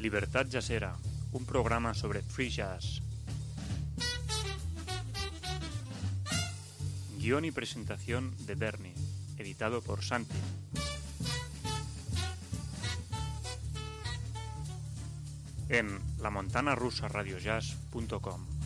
Libertad Jazzera, un programa sobre free jazz. Guión y presentación de Bernie, editado por Santi. En lamontanarusaradiojazz.com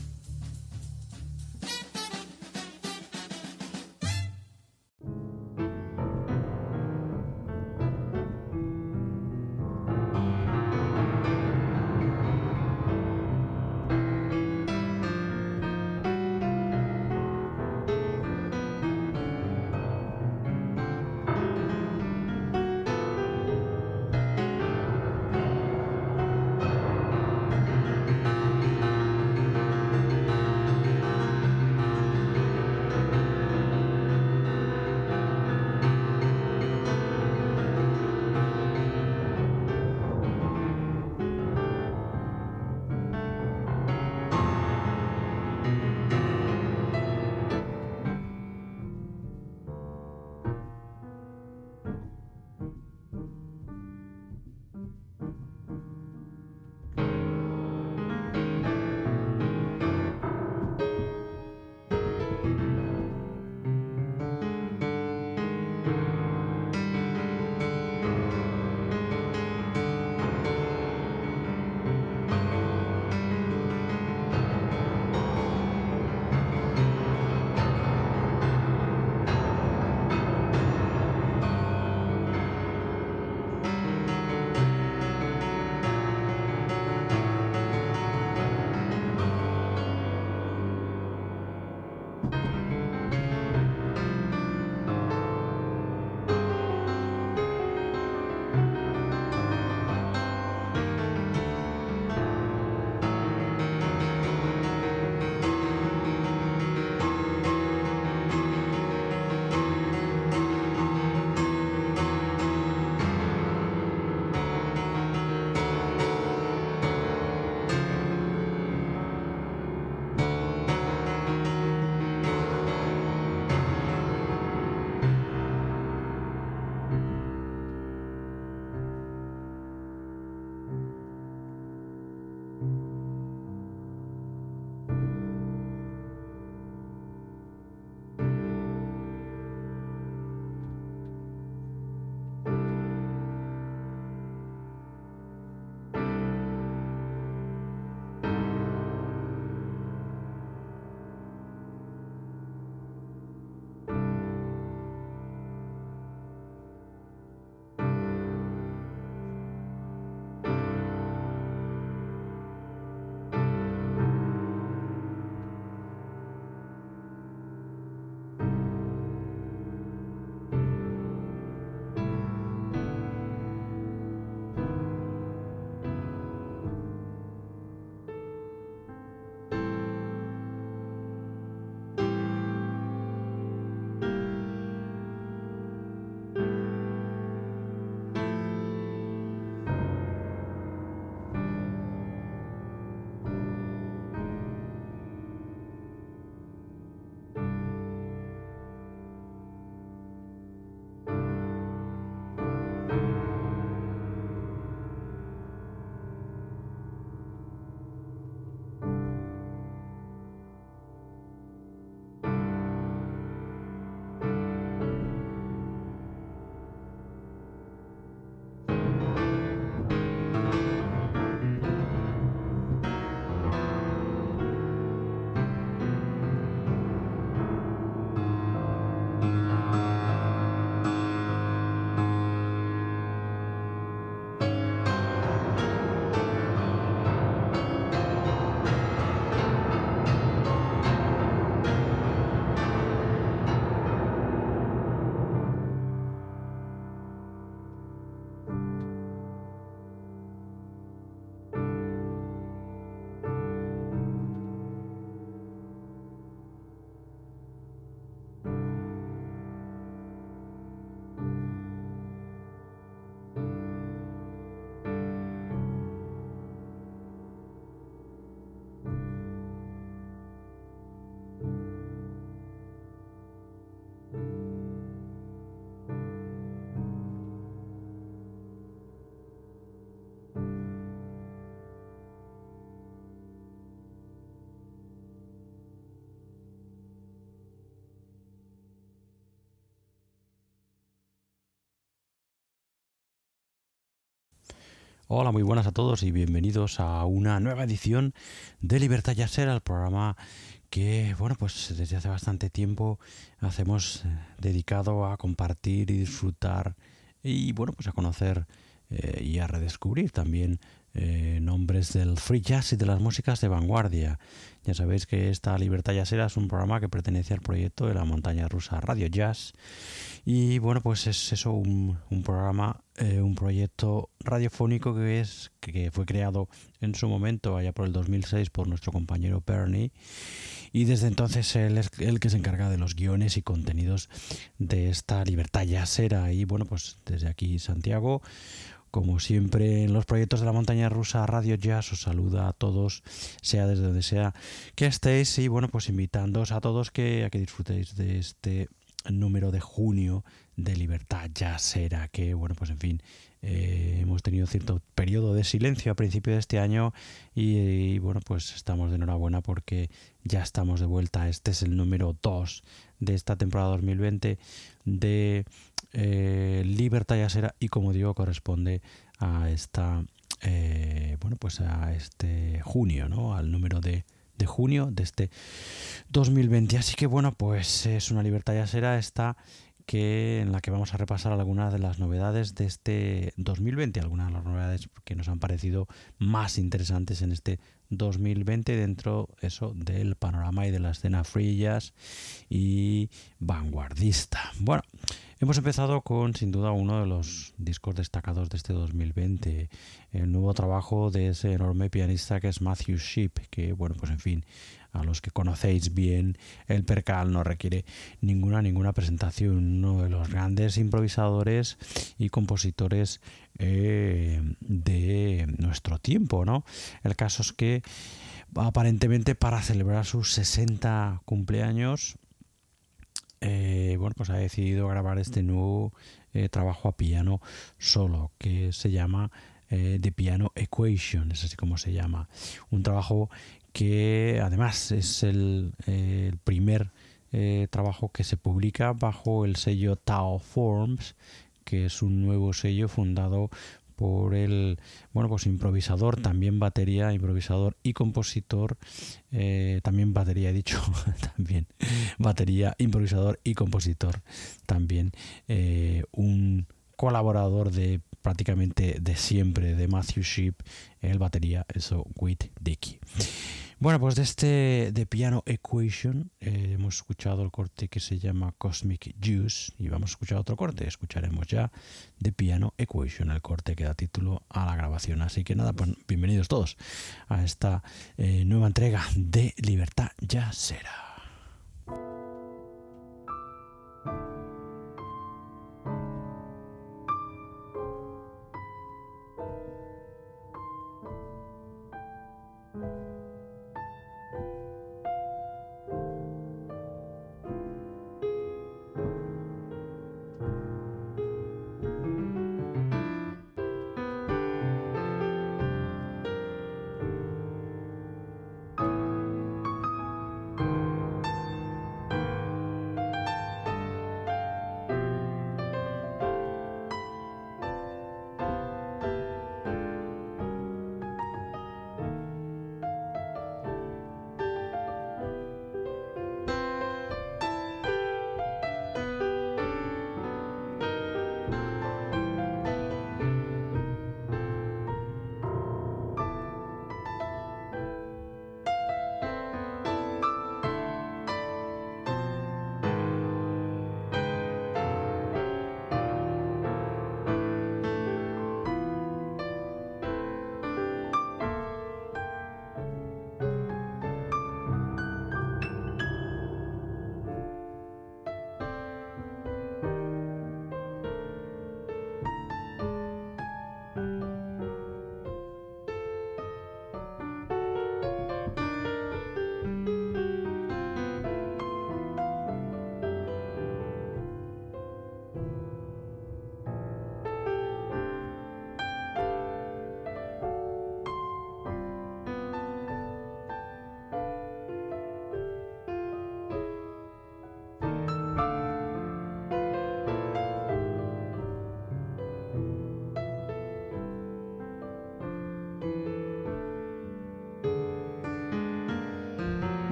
Hola, muy buenas a todos y bienvenidos a una nueva edición de Libertad Yasera, el programa que, bueno, pues desde hace bastante tiempo hacemos eh, dedicado a compartir y disfrutar y, bueno, pues a conocer eh, y a redescubrir también eh, nombres del free jazz y de las músicas de vanguardia. Ya sabéis que esta Libertad Jazzera es un programa que pertenece al proyecto de la montaña rusa Radio Jazz y bueno, pues es eso, un, programa, eh, un proyecto radiofónico que, es, que fue creado en su momento, allá por el 2006, por nuestro compañero Bernie. Y desde entonces él es el que se encarga de los guiones y contenidos de esta libertad jazzera. Y bueno, pues desde aquí Santiago, como siempre en los proyectos de la montaña rusa, Radio Jazz os saluda a todos, sea desde donde sea que estéis. Y bueno, pues invitándoos a todos que, a que disfrutéis de este número de junio de Libertad Jazzera, que bueno, pues en fin, eh, hemos tenido cierto periodo de silencio a principio de este año y, bueno, pues estamos de enhorabuena porque ya estamos de vuelta. Este es el número 2 de esta temporada 2020 de eh, Libertad Jazzera y como digo, corresponde a esta, eh, bueno, pues a este junio, ¿no? Al número de de junio de este 2020. Así que bueno, pues es una libertad ya será esta que en la que vamos a repasar algunas de las novedades de este 2020, algunas de las novedades que nos han parecido más interesantes en este 2020 dentro eso del panorama y de la escena free jazz y vanguardista. Bueno, hemos empezado con sin duda uno de los discos destacados de este 2020, el nuevo trabajo de ese enorme pianista que es Matthew Sheep, que bueno, pues en fin, a los que conocéis bien el percal no requiere ninguna ninguna presentación uno de los grandes improvisadores y compositores eh, de nuestro tiempo no el caso es que aparentemente para celebrar sus 60 cumpleaños eh, bueno pues ha decidido grabar este nuevo eh, trabajo a piano solo que se llama The Piano Equation, es así como se llama. Un trabajo que además es el, primer eh, trabajo que se publica bajo el sello Tao Forms, que es un nuevo sello fundado por el bueno pues improvisador también batería improvisador y compositor eh, también batería he dicho también batería improvisador y compositor también eh, un colaborador de prácticamente de siempre de Matthew Sheep el batería eso Whit Dickey bueno, pues de este de Piano Equation eh, hemos escuchado el corte que se llama Cosmic Juice y vamos a escuchar otro corte. Escucharemos ya de Piano Equation, el corte que da título a la grabación. Así que nada, pues bienvenidos todos a esta eh, nueva entrega de Libertad Ya Será.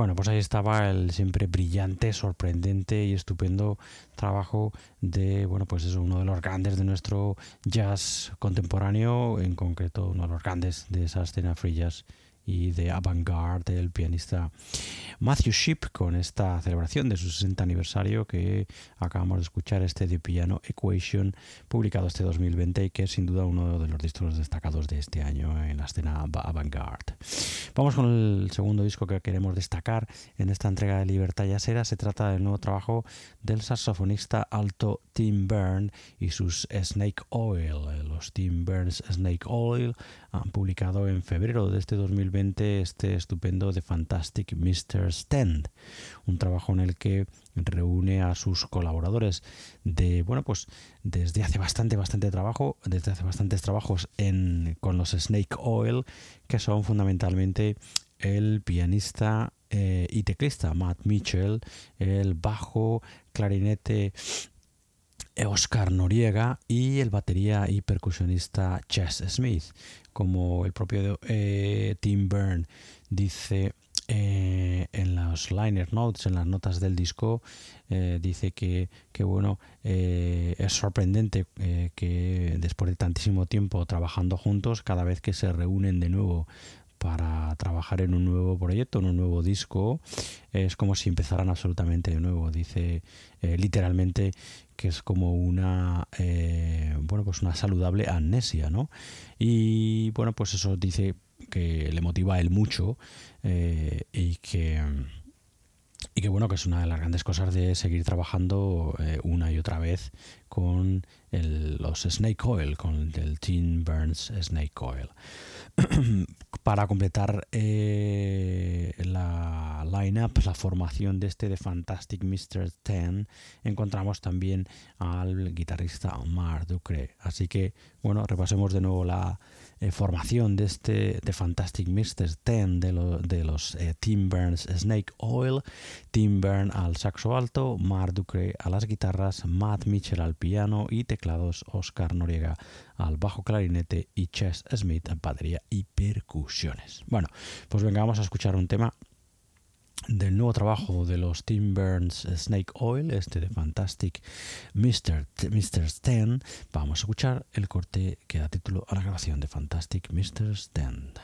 Bueno, pues ahí estaba el siempre brillante, sorprendente y estupendo trabajo de, bueno, pues es uno de los grandes de nuestro jazz contemporáneo, en concreto uno de los grandes de esa escena free jazz y de avant-garde del pianista Matthew Ship con esta celebración de su 60 aniversario que acabamos de escuchar este de piano Equation publicado este 2020 y que es sin duda uno de los discos destacados de este año en la escena avant-garde. Vamos con el segundo disco que queremos destacar en esta entrega de Libertad Yasera. Se trata del nuevo trabajo del saxofonista alto Tim Byrne y sus Snake Oil. Los Tim Burns Snake Oil han publicado en febrero de este 2020 este estupendo The Fantastic Mr. Stand, un trabajo en el que reúne a sus colaboradores de, bueno, pues desde hace bastante, bastante trabajo, desde hace bastantes trabajos en, con los Snake Oil, que son fundamentalmente el pianista eh, y teclista Matt Mitchell, el bajo, clarinete Oscar Noriega y el batería y percusionista Chess Smith. Como el propio eh, Tim Byrne dice eh, en los liner notes, en las notas del disco, eh, dice que, bueno, es sorprendente que después de tantísimo tiempo trabajando juntos, cada vez que se reúnen de nuevo para trabajar en un nuevo proyecto, en un nuevo disco, es como si empezaran absolutamente de nuevo. Dice literalmente que es como una eh, bueno pues una saludable amnesia no y bueno pues eso dice que le motiva a él mucho eh, y que y que bueno que es una de las grandes cosas de seguir trabajando eh, una y otra vez con los Snake Oil con el Teen Burns Snake Oil para completar eh, la line-up, la formación de este de Fantastic Mr. Ten, encontramos también al guitarrista Omar Ducre. Así que, bueno, repasemos de nuevo la, eh, formación de este de Fantastic Mr. Ten de, de los eh, Tim Burns Snake Oil, Tim Burn al saxo alto, Mark Ducre a las guitarras, Matt Mitchell al piano y teclados, Oscar Noriega al bajo clarinete y Chess Smith a batería y percusiones. Bueno, pues venga, vamos a escuchar un tema del nuevo trabajo de los Tim Burns Snake Oil, este de Fantastic Mr. Mr. Stand, vamos a escuchar el corte que da título a la grabación de Fantastic Mr. Stand.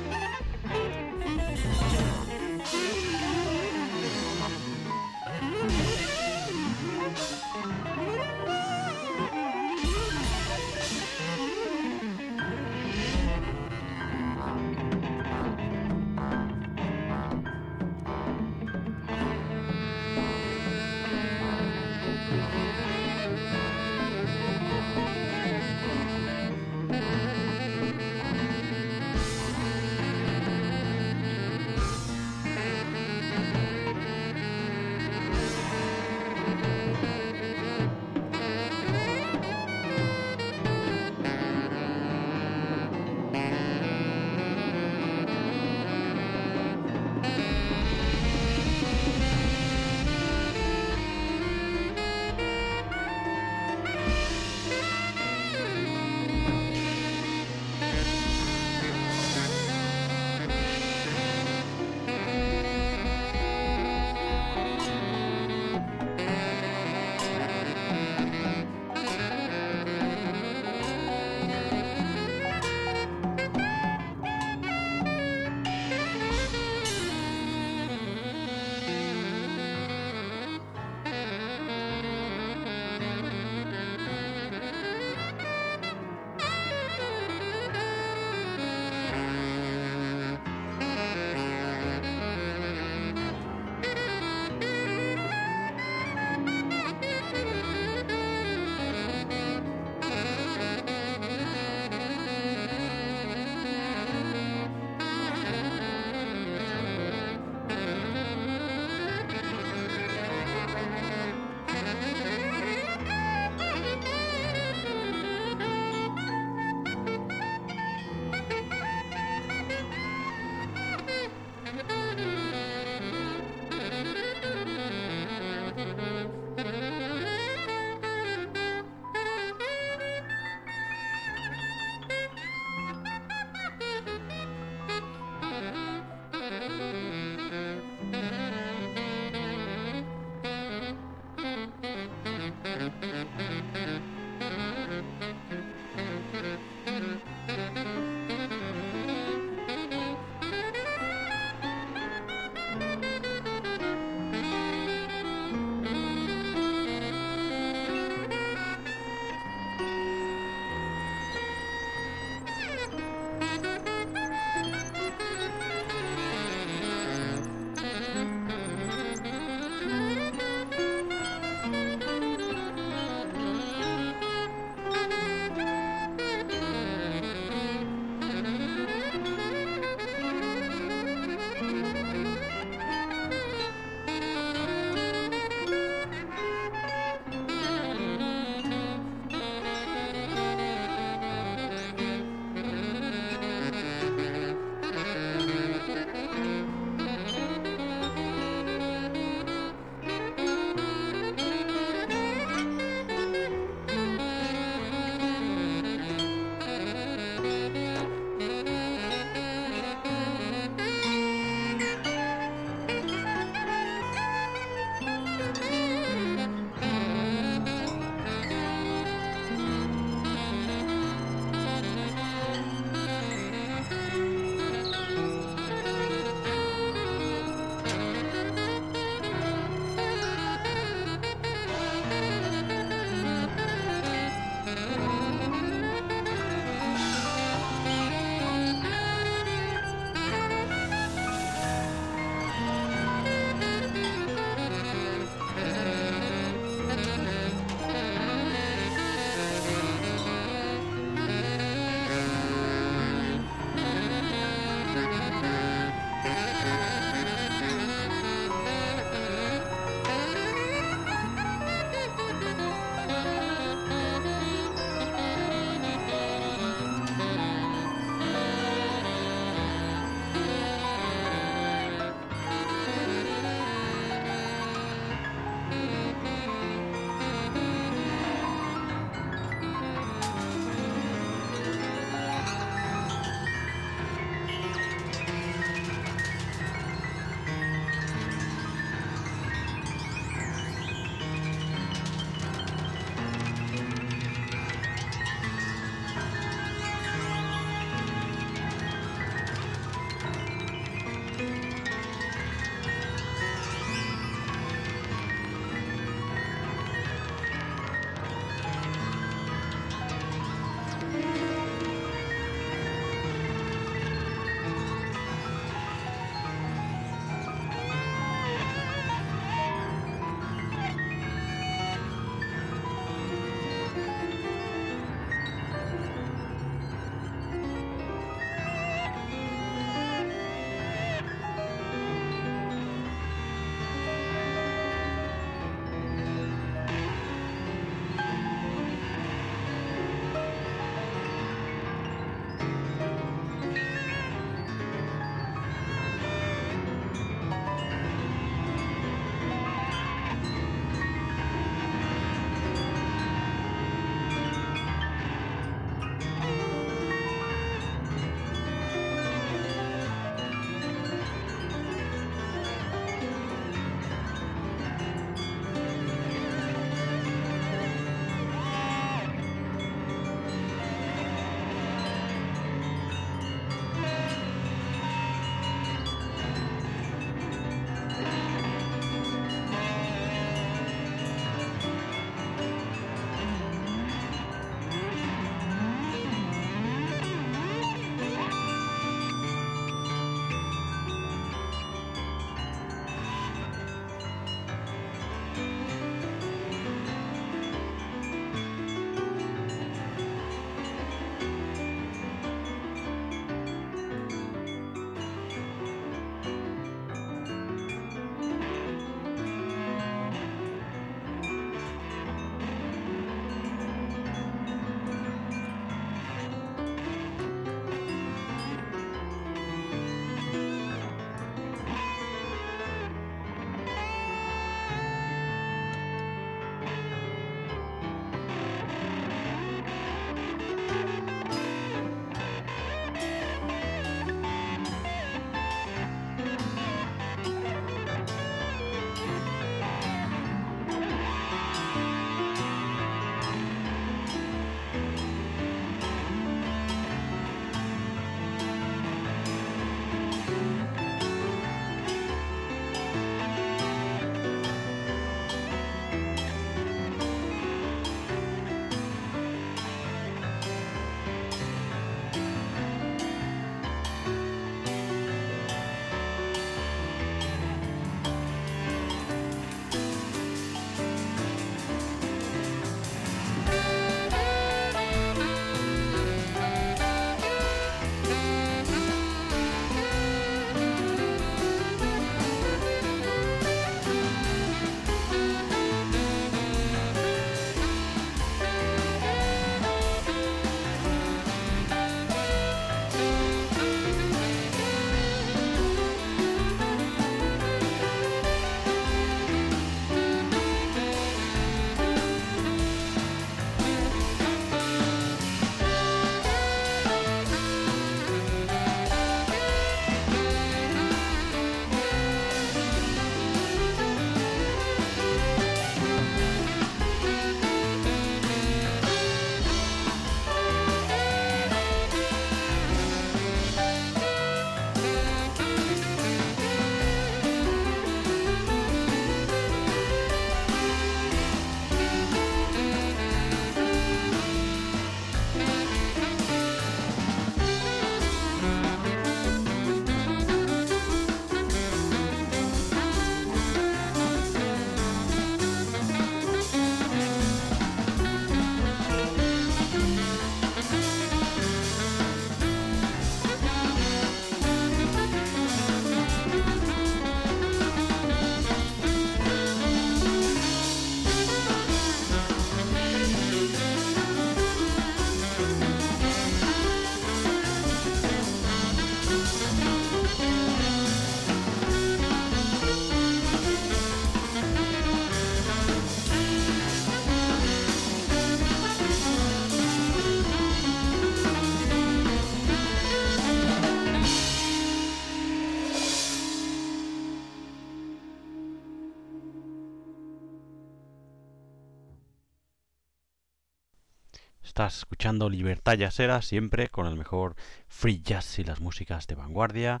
Estás escuchando Libertad Jazzera siempre con el mejor free jazz y las músicas de vanguardia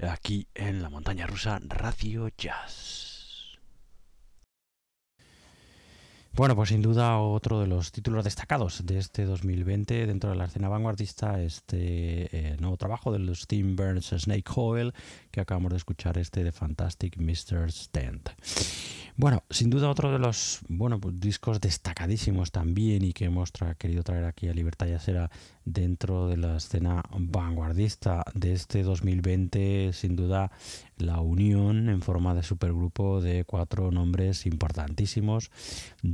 aquí en la montaña rusa Radio Jazz. Bueno, pues sin duda otro de los títulos destacados de este 2020 dentro de la escena vanguardista, este eh, nuevo trabajo de los Steam Burns Snake Oil que acabamos de escuchar, este de Fantastic Mr. Stent. Bueno, sin duda otro de los bueno, pues, discos destacadísimos también y que hemos querido traer aquí a Libertad Yasera dentro de la escena vanguardista de este 2020, sin duda la unión en forma de supergrupo de cuatro nombres importantísimos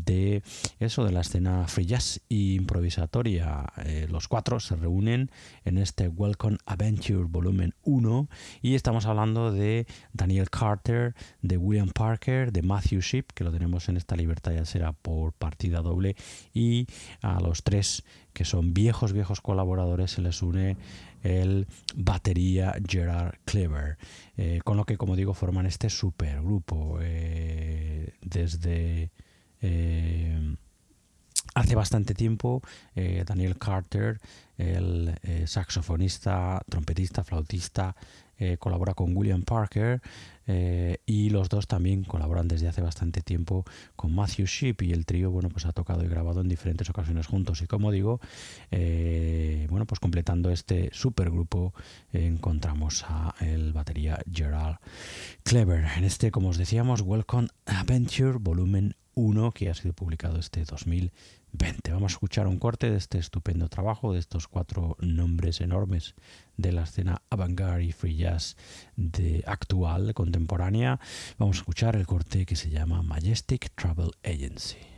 de eso, de la escena free jazz e improvisatoria. Eh, los cuatro se reúnen en este Welcome Adventure Volumen 1 y estamos hablando de Daniel Carter, de William Parker, de Matthew Ship, que lo tenemos en esta libertad ya será por partida doble, y a los tres que son viejos, viejos colaboradores, se les une el batería Gerard Clever, eh, con lo que, como digo, forman este supergrupo eh, desde hace bastante tiempo. Daniel Carter, el saxofonista, trompetista, flautista, colabora con William Parker eh, y los dos también colaboran desde hace bastante tiempo con Matthew Ship y el trío bueno pues ha tocado y grabado en diferentes ocasiones juntos y como digo eh, bueno pues completando este supergrupo encontramos a el batería Gerald Clever en este como os decíamos Welcome Adventure volumen 1 que ha sido publicado este 2000 20. Vamos a escuchar un corte de este estupendo trabajo de estos cuatro nombres enormes de la escena avant-garde y free jazz de actual, contemporánea. Vamos a escuchar el corte que se llama Majestic Travel Agency.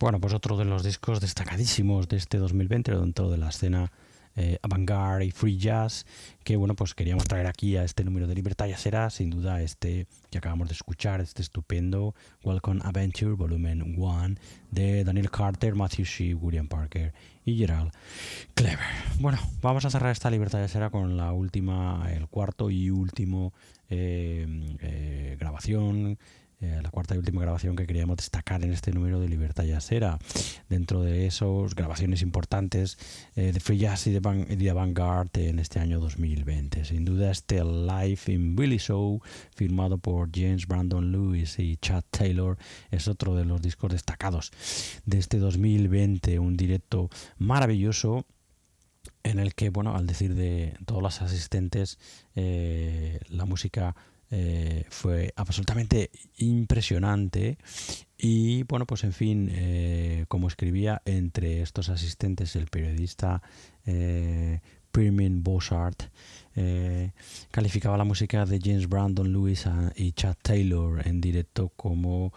Bueno, pues otro de los discos destacadísimos de este 2020 dentro de la escena eh, avant-garde y free jazz que bueno pues queríamos traer aquí a este número de Libertad será sin duda este que acabamos de escuchar este estupendo Welcome Adventure Volumen 1 de Daniel Carter, Matthew Shee, William Parker y Gerald Clever. Bueno, vamos a cerrar esta Libertad será con la última, el cuarto y último eh, eh, grabación eh, la cuarta y última grabación que queríamos destacar en este número de Libertad Jazzera. Dentro de esos grabaciones importantes eh, de Free Jazz y de, Van, en este año 2020. Sin duda este Live in Billy Show, firmado por James Brandon Lewis y Chad Taylor, es otro de los discos destacados de este 2020. Un directo maravilloso en el que, bueno, al decir de todos los asistentes, eh, la música eh, fue absolutamente impresionante. Y bueno pues en fin eh, como escribía entre estos asistentes el periodista eh, Pirmin Bossart eh, calificaba la música de James Brandon Lewis y Chad Taylor en directo como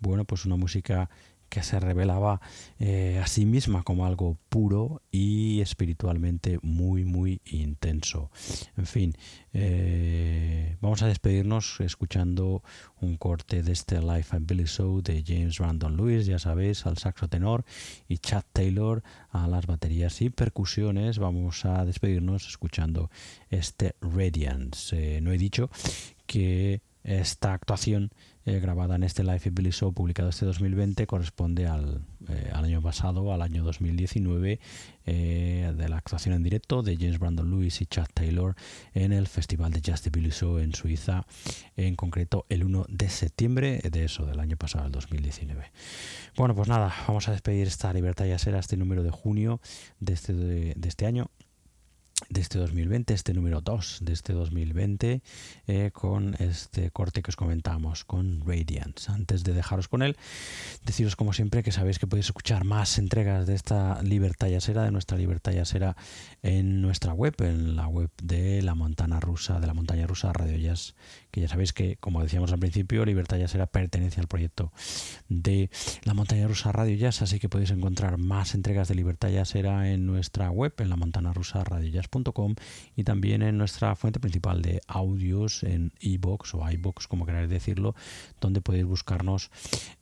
bueno pues una música que se revelaba eh, a sí misma como algo puro y espiritualmente muy, muy intenso. En fin, eh, vamos a despedirnos escuchando un corte de este Life and Billy Show de James Brandon Lewis, ya sabéis, al saxo tenor y Chad Taylor a las baterías y percusiones. Vamos a despedirnos escuchando este Radiance. Eh, no he dicho que esta actuación eh, grabada en este Life Billy Show publicado este 2020 corresponde al, eh, al año pasado, al año 2019, eh, de la actuación en directo de James Brandon Lewis y Chad Taylor en el Festival de Jazz de Billy Show en Suiza, en concreto el 1 de septiembre de eso, del año pasado, el 2019. Bueno, pues nada, vamos a despedir esta Libertad y será este número de junio de este, de este año de este 2020, este número 2 de este 2020, eh, con este corte que os comentamos, con Radiance. Antes de dejaros con él, deciros como siempre que sabéis que podéis escuchar más entregas de esta Libertad Yasera, de nuestra Libertad Yasera, en nuestra web, en la web de la Montana Rusa, de la Montaña Rusa Radio Jazz, que ya sabéis que, como decíamos al principio, Libertad Yasera pertenece al proyecto de la Montaña Rusa Radio Jazz, así que podéis encontrar más entregas de Libertad Yasera en nuestra web, en la Montana Rusa Radio Jazz y también en nuestra fuente principal de audios en iBox o iBox, como queráis decirlo, donde podéis buscarnos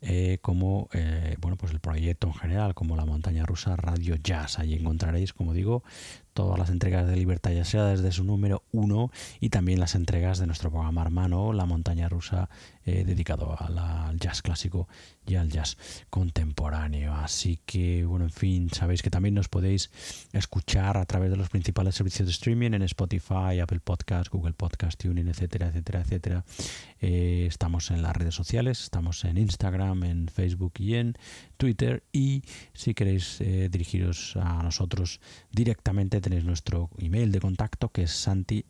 eh, como eh, bueno pues el proyecto en general, como la montaña rusa Radio Jazz. Ahí encontraréis, como digo, todas las entregas de Libertad ya sea desde su número 1 y también las entregas de nuestro programa hermano La Montaña Rusa eh, dedicado al jazz clásico y al jazz contemporáneo. Así que, bueno, en fin, sabéis que también nos podéis escuchar a través de los principales servicios de streaming en Spotify, Apple Podcast, Google Podcast, TuneIn, etcétera, etcétera, etcétera. Eh, estamos en las redes sociales, estamos en Instagram, en Facebook y en Twitter. Y si queréis eh, dirigiros a nosotros directamente, tenéis nuestro email de contacto que es santi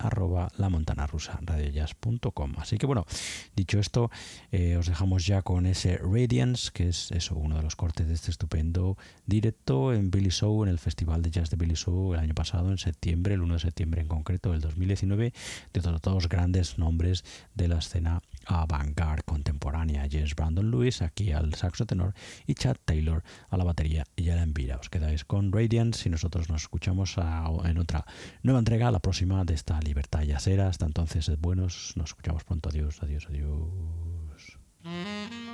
Así que bueno, dicho esto, eh, os dejamos ya con ese Radiance, que es eso, uno de los cortes de este estupendo directo en Billy Show, en el Festival de Jazz de Billy Show el año pasado, en septiembre, el 1 de septiembre en concreto del 2019, de todos los grandes nombres de la escena avant-garde contemporánea. James Brandon Lewis aquí al saxo tenor y Chad Taylor a la batería y a la envira. Os quedáis con Radiance y nosotros nos escuchamos en otra nueva entrega, la próxima de esta Libertad Yacera. Hasta entonces, sed buenos, nos escuchamos pronto. Adiós, adiós, adiós. Mm-hmm.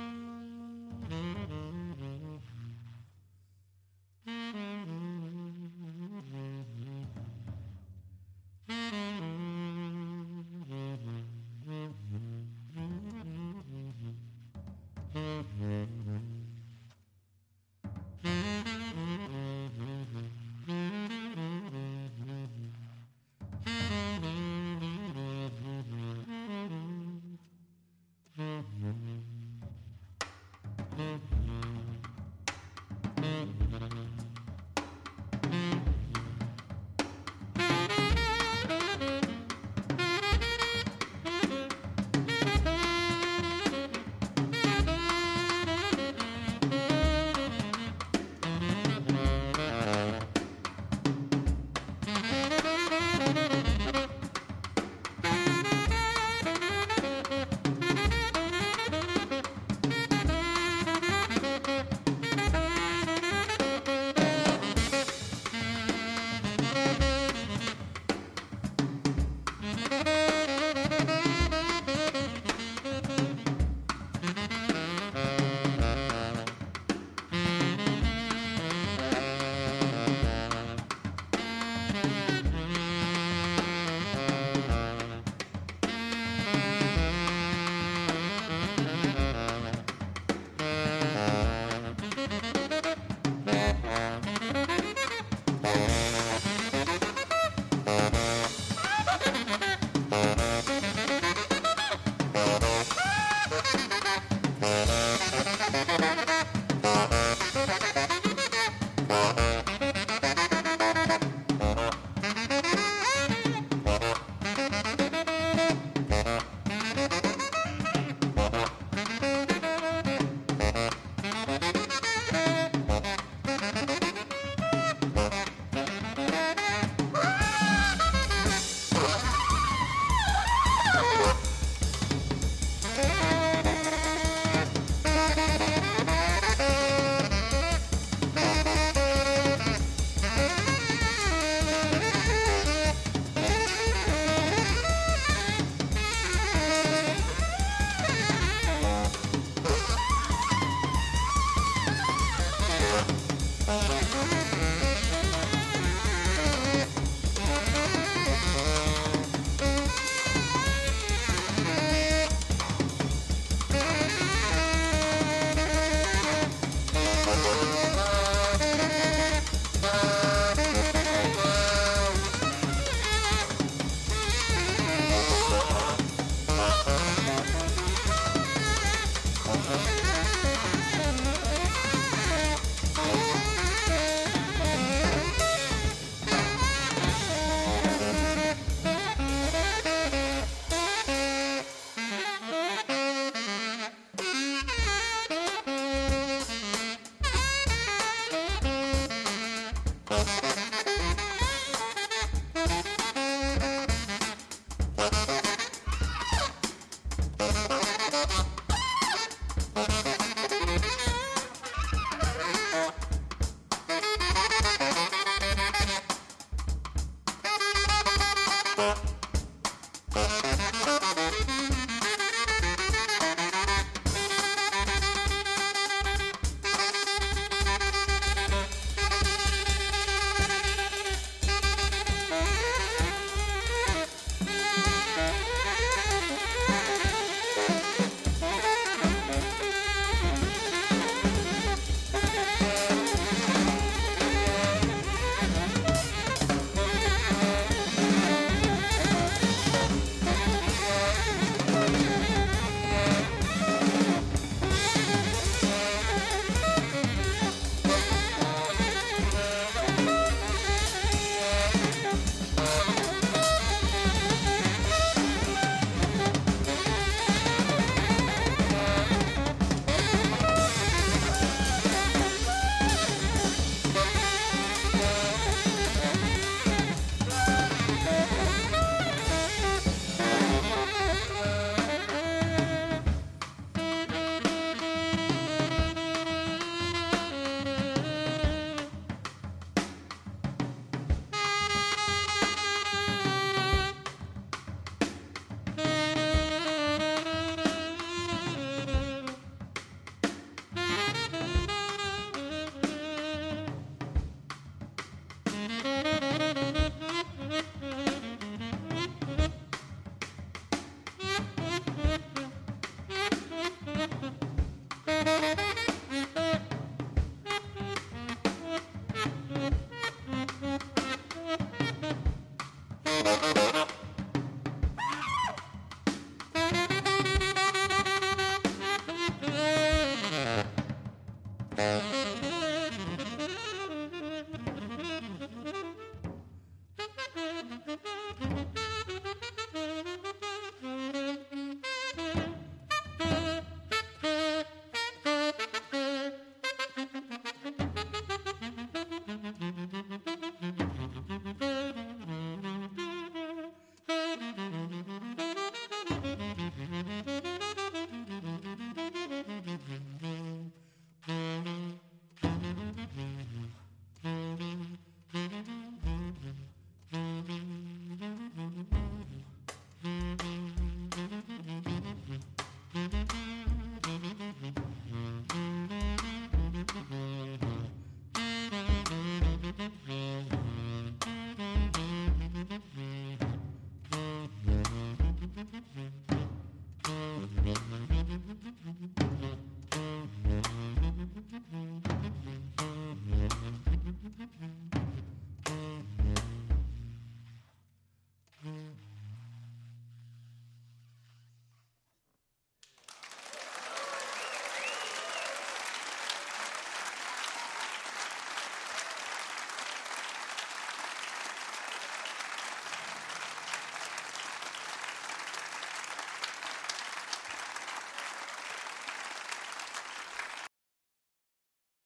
Bye.